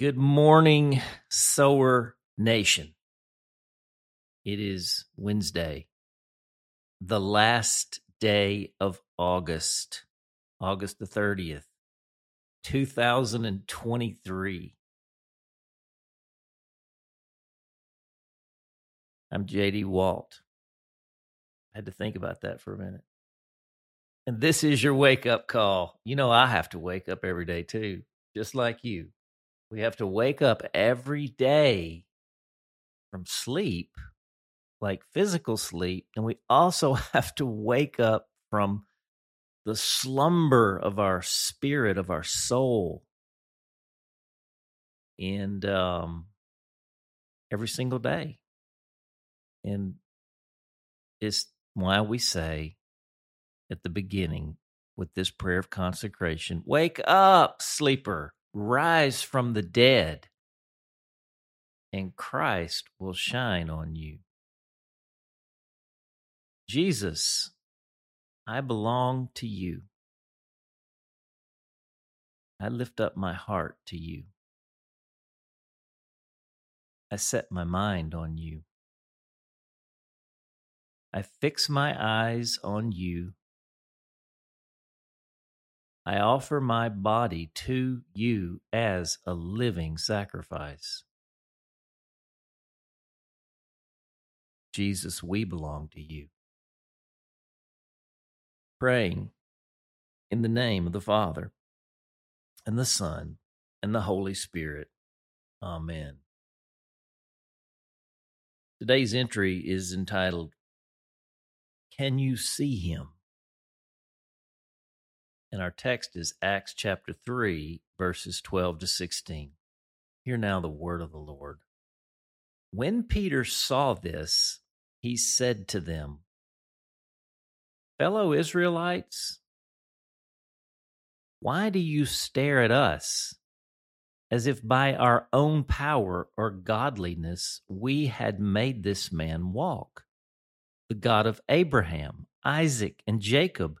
Good morning, Sower Nation. It is Wednesday, the last day of August, August the 30th, 2023. I'm JD Walt. I had to think about that for a minute. And this is your wake up call. You know, I have to wake up every day too, just like you. We have to wake up every day from sleep, like physical sleep, and we also have to wake up from the slumber of our spirit, of our soul. And um, every single day. And it's why we say at the beginning with this prayer of consecration Wake up, sleeper rise from the dead, and Christ will shine on you. Jesus, I belong to you. I lift up my heart to you. I set my mind on you. I fix my eyes on you I offer my body to you as a living sacrifice. Jesus, we belong to you. Praying in the name of the Father, and the Son, and the Holy Spirit. Amen. Today's entry is entitled, Can You See Him? And our text is Acts chapter 3, verses 12 to 16. Hear now the word of the Lord. When Peter saw this, he said to them, Fellow Israelites, why do you stare at us as if by our own power or godliness we had made this man walk? The God of Abraham, Isaac, and Jacob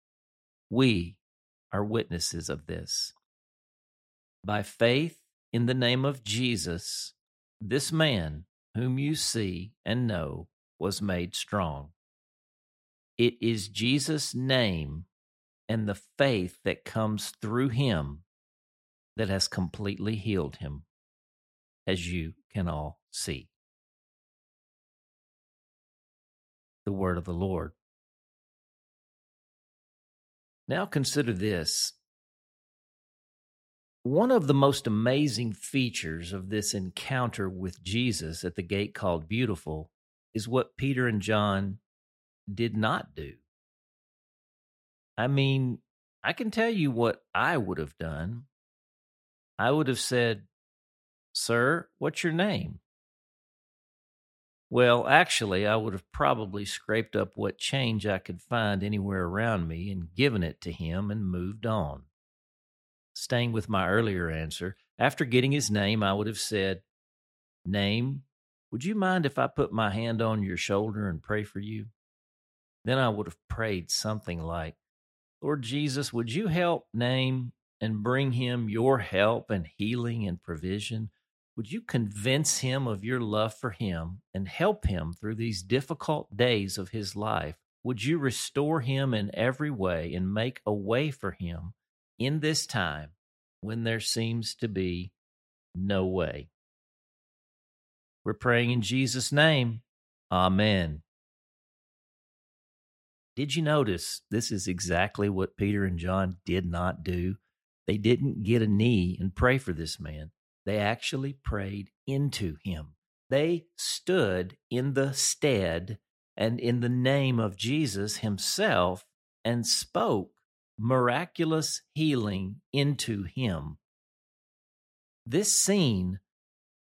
We are witnesses of this. By faith in the name of Jesus, this man, whom you see and know, was made strong. It is Jesus' name and the faith that comes through him that has completely healed him, as you can all see. The word of the Lord. Now consider this. One of the most amazing features of this encounter with Jesus at the gate called Beautiful is what Peter and John did not do. I mean, I can tell you what I would have done. I would have said, Sir, what's your name? Well, actually, I would have probably scraped up what change I could find anywhere around me and given it to him and moved on. Staying with my earlier answer, after getting his name, I would have said, Name, would you mind if I put my hand on your shoulder and pray for you? Then I would have prayed something like, Lord Jesus, would you help Name and bring him your help and healing and provision? Would you convince him of your love for him and help him through these difficult days of his life? Would you restore him in every way and make a way for him in this time when there seems to be no way? We're praying in Jesus' name. Amen. Did you notice this is exactly what Peter and John did not do? They didn't get a knee and pray for this man. They actually prayed into him. They stood in the stead and in the name of Jesus himself and spoke miraculous healing into him. This scene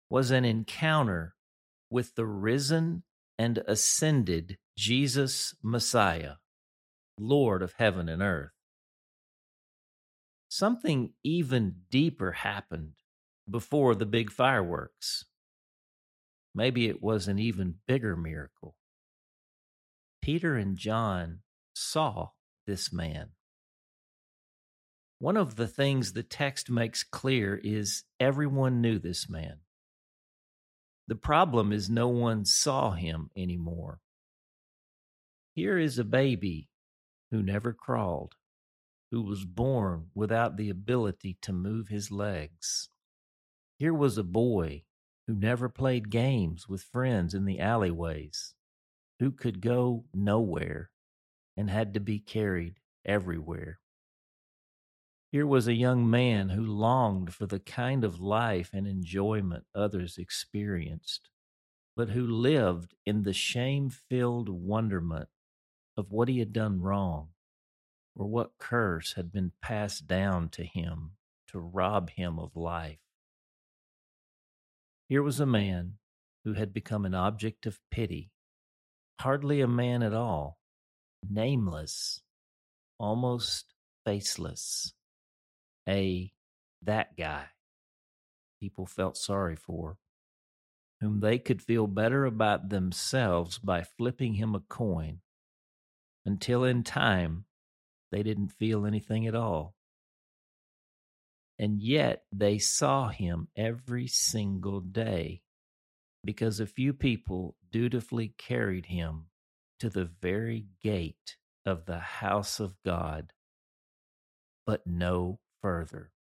was an encounter with the risen and ascended Jesus Messiah, Lord of heaven and earth. Something even deeper happened before the big fireworks. Maybe it was an even bigger miracle. Peter and John saw this man. One of the things the text makes clear is everyone knew this man. The problem is no one saw him anymore. Here is a baby who never crawled, who was born without the ability to move his legs. Here was a boy who never played games with friends in the alleyways, who could go nowhere and had to be carried everywhere. Here was a young man who longed for the kind of life and enjoyment others experienced, but who lived in the shame filled wonderment of what he had done wrong or what curse had been passed down to him to rob him of life. Here was a man who had become an object of pity, hardly a man at all, nameless, almost faceless a that guy people felt sorry for, whom they could feel better about themselves by flipping him a coin, until in time they didn't feel anything at all. And yet they saw him every single day because a few people dutifully carried him to the very gate of the house of God, but no further.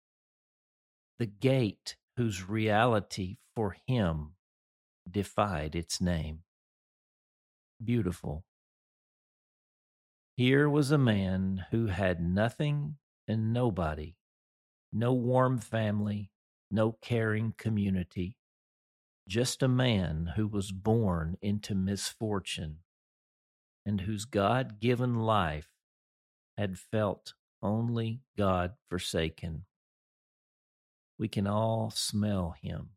The gate whose reality for him defied its name. Beautiful. Here was a man who had nothing and nobody, no warm family, no caring community, just a man who was born into misfortune and whose God given life had felt only God forsaken. We can all smell him,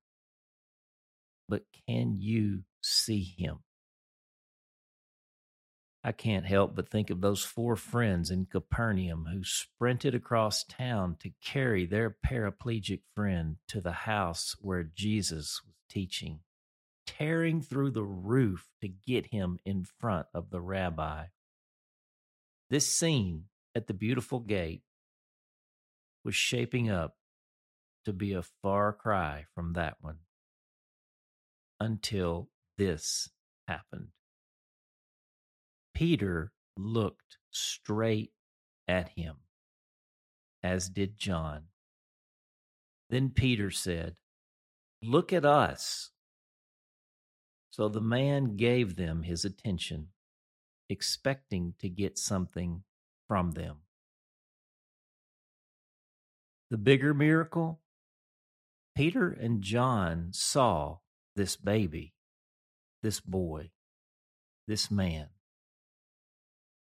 but can you see him? I can't help but think of those four friends in Capernaum who sprinted across town to carry their paraplegic friend to the house where Jesus was teaching, tearing through the roof to get him in front of the rabbi. This scene at the beautiful gate was shaping up to be a far cry from that one until this happened. Peter looked straight at him, as did John. Then Peter said, Look at us. So the man gave them his attention, expecting to get something from them. The bigger miracle Peter and John saw this baby, this boy, this man,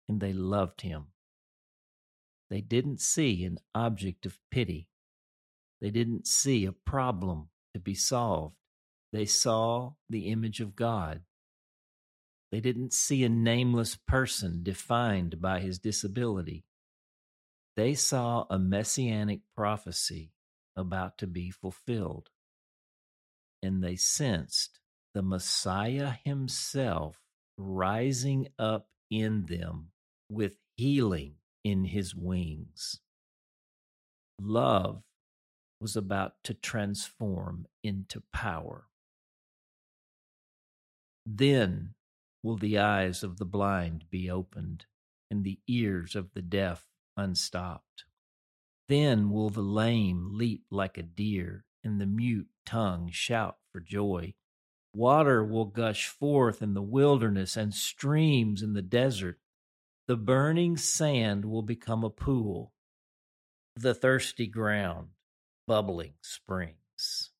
and they loved him. They didn't see an object of pity. They didn't see a problem to be solved. They saw the image of God. They didn't see a nameless person defined by his disability. They saw a messianic prophecy about to be fulfilled. And they sensed the Messiah himself rising up in them with healing in his wings. Love was about to transform into power. Then will the eyes of the blind be opened, and the ears of the deaf unstopped. Then will the lame leap like a deer, and the mute tongue shout for joy. Water will gush forth in the wilderness and streams in the desert. The burning sand will become a pool, the thirsty ground, bubbling springs.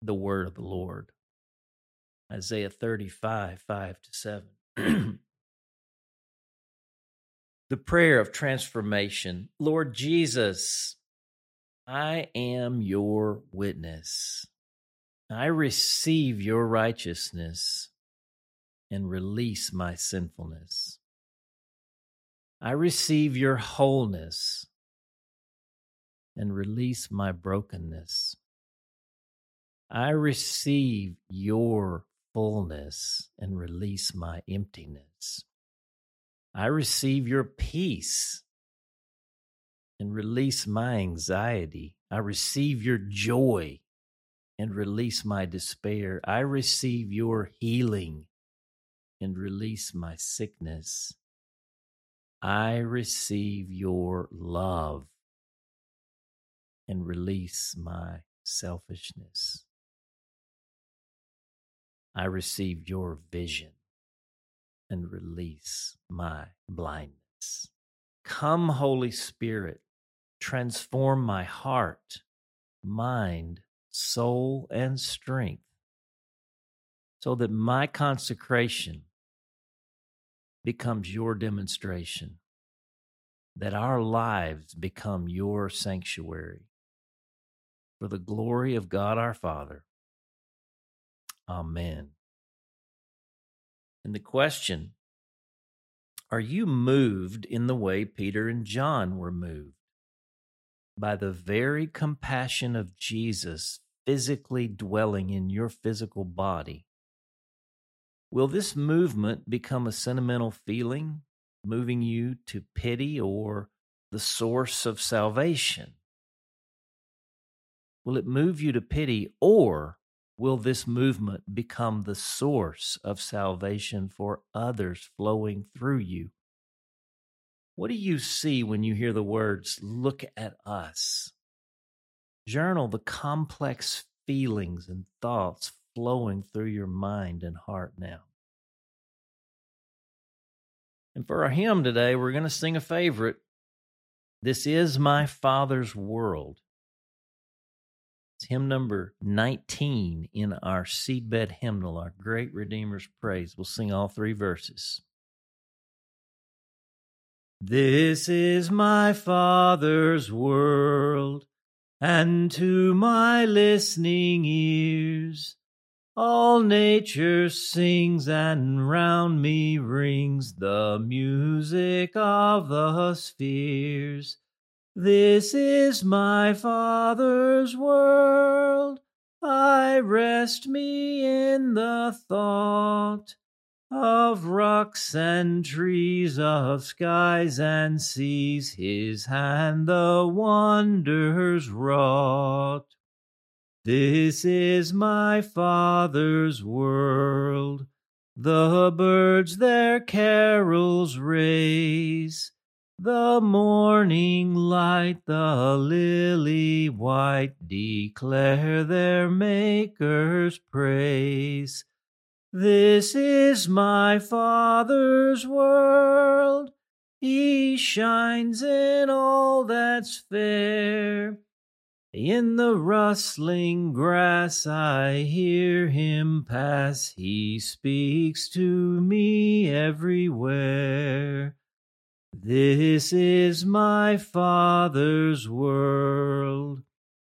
The word of the Lord. Isaiah 35, 5 to 7. the prayer of transformation. Lord Jesus, I am your witness. I receive your righteousness and release my sinfulness. I receive your wholeness and release my brokenness. I receive your fullness and release my emptiness. I receive your peace and release my anxiety. I receive your joy and release my despair. I receive your healing and release my sickness. I receive your love and release my selfishness. I receive your vision and release my blindness. Come, Holy Spirit, transform my heart, mind, soul, and strength so that my consecration becomes your demonstration, that our lives become your sanctuary. For the glory of God our Father. Amen. And the question Are you moved in the way Peter and John were moved? By the very compassion of Jesus physically dwelling in your physical body. Will this movement become a sentimental feeling, moving you to pity or the source of salvation? Will it move you to pity, or will this movement become the source of salvation for others flowing through you? What do you see when you hear the words, look at us? Journal the complex feelings and thoughts flowing through your mind and heart now. And for our hymn today, we're going to sing a favorite. This is my Father's world. It's hymn number 19 in our seedbed hymnal, our great Redeemer's praise. We'll sing all three verses. This is my Father's world and to my listening ears all nature sings and round me rings the music of the spheres. This is my Father's world. I rest me in the thought of rocks and trees, of skies and seas, his hand the wonders wrought. This is my Father's world. The birds their carols raise. The morning light, the lily white declare their Maker's praise. This is my Father's world. He shines in all that's fair. In the rustling grass I hear him pass. He speaks to me everywhere. This is my Father's world.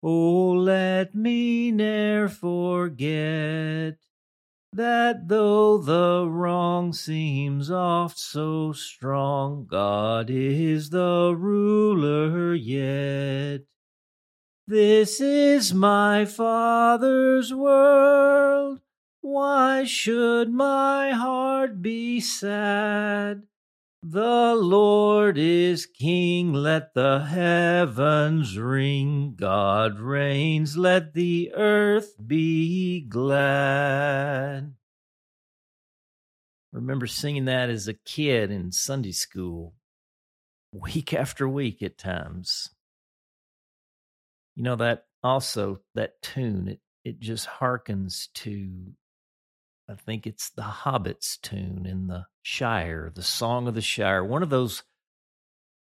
Oh, let me ne'er forget that though the wrong seems oft so strong, God is the ruler yet. This is my Father's world. Why should my heart be sad? The Lord is King, let the heavens ring. God reigns, let the earth be glad. I Remember singing that as a kid in Sunday school, week after week at times. You know, that also, that tune, it, it just harkens to I think it's the Hobbit's tune in the Shire, the Song of the Shire, one of those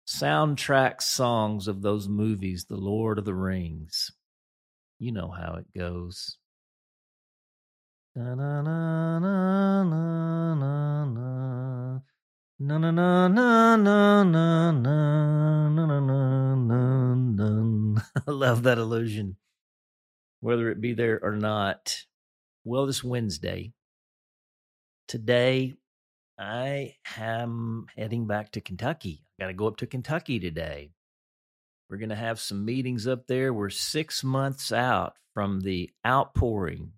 soundtrack songs of those movies, The Lord of the Rings. You know how it goes. I love that illusion. whether it be there or not. Well, this Wednesday, today, I am heading back to Kentucky. I got to go up to Kentucky today. We're going to have some meetings up there. We're six months out from the outpouring,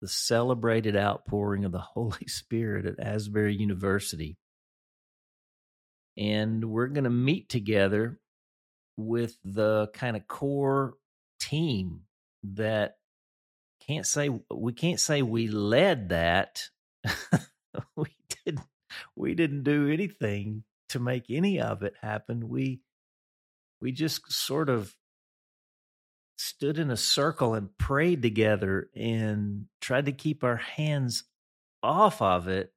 the celebrated outpouring of the Holy Spirit at Asbury University. And we're going to meet together with the kind of core team that can't say we can't say we led that. We didn't we didn't do anything to make any of it happen. We we just sort of stood in a circle and prayed together and tried to keep our hands off of it.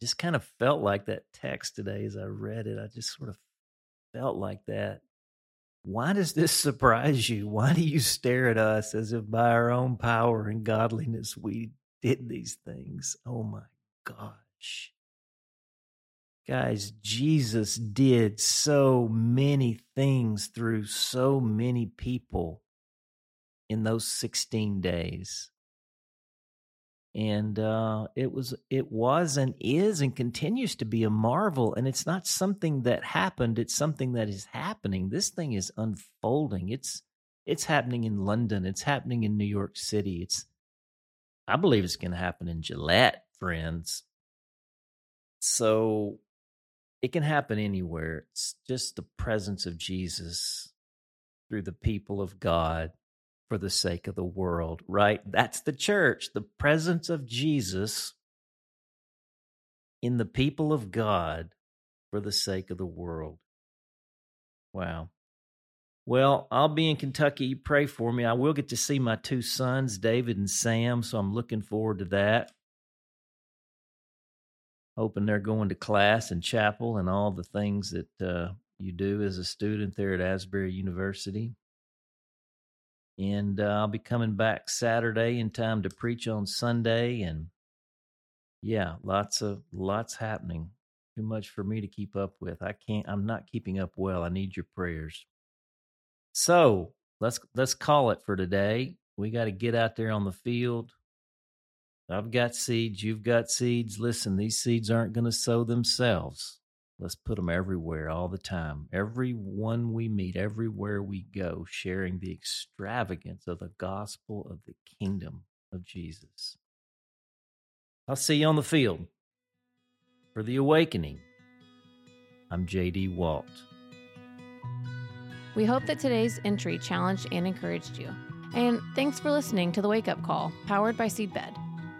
Just kind of felt like that text today as i read it. I just sort of felt like that why does this surprise you? Why do you stare at us as if by our own power and godliness we did these things? Oh my gosh. Guys, Jesus did so many things through so many people in those 16 days and uh, it was it was and is and continues to be a marvel and it's not something that happened it's something that is happening. This thing is unfolding. It's it's happening in london it's happening in new york city it's i believe it's going to happen in gillette friends. So it can happen anywhere. It's just the presence of jesus through the people of god for the sake of the world, right? That's the church, the presence of Jesus in the people of God for the sake of the world. Wow. Well, I'll be in Kentucky. You pray for me. I will get to see my two sons, David and Sam, so I'm looking forward to that. Hoping they're going to class and chapel and all the things that uh, you do as a student there at Asbury University and uh, I'll be coming back Saturday in time to preach on Sunday. And yeah, lots of lots happening. Too much for me to keep up with. I can't. I'm not keeping up well. I need your prayers. So let's let's call it for today. We got to get out there on the field. I've got seeds. You've got seeds. Listen, these seeds aren't going to sow themselves. Let's put them everywhere all the time. Everyone we meet, everywhere we go, sharing the extravagance of the gospel of the kingdom of Jesus. I'll see you on the field. For the awakening, I'm JD Walt. We hope that today's entry challenged and encouraged you. And thanks for listening to the Wake Up Call, powered by Seedbed.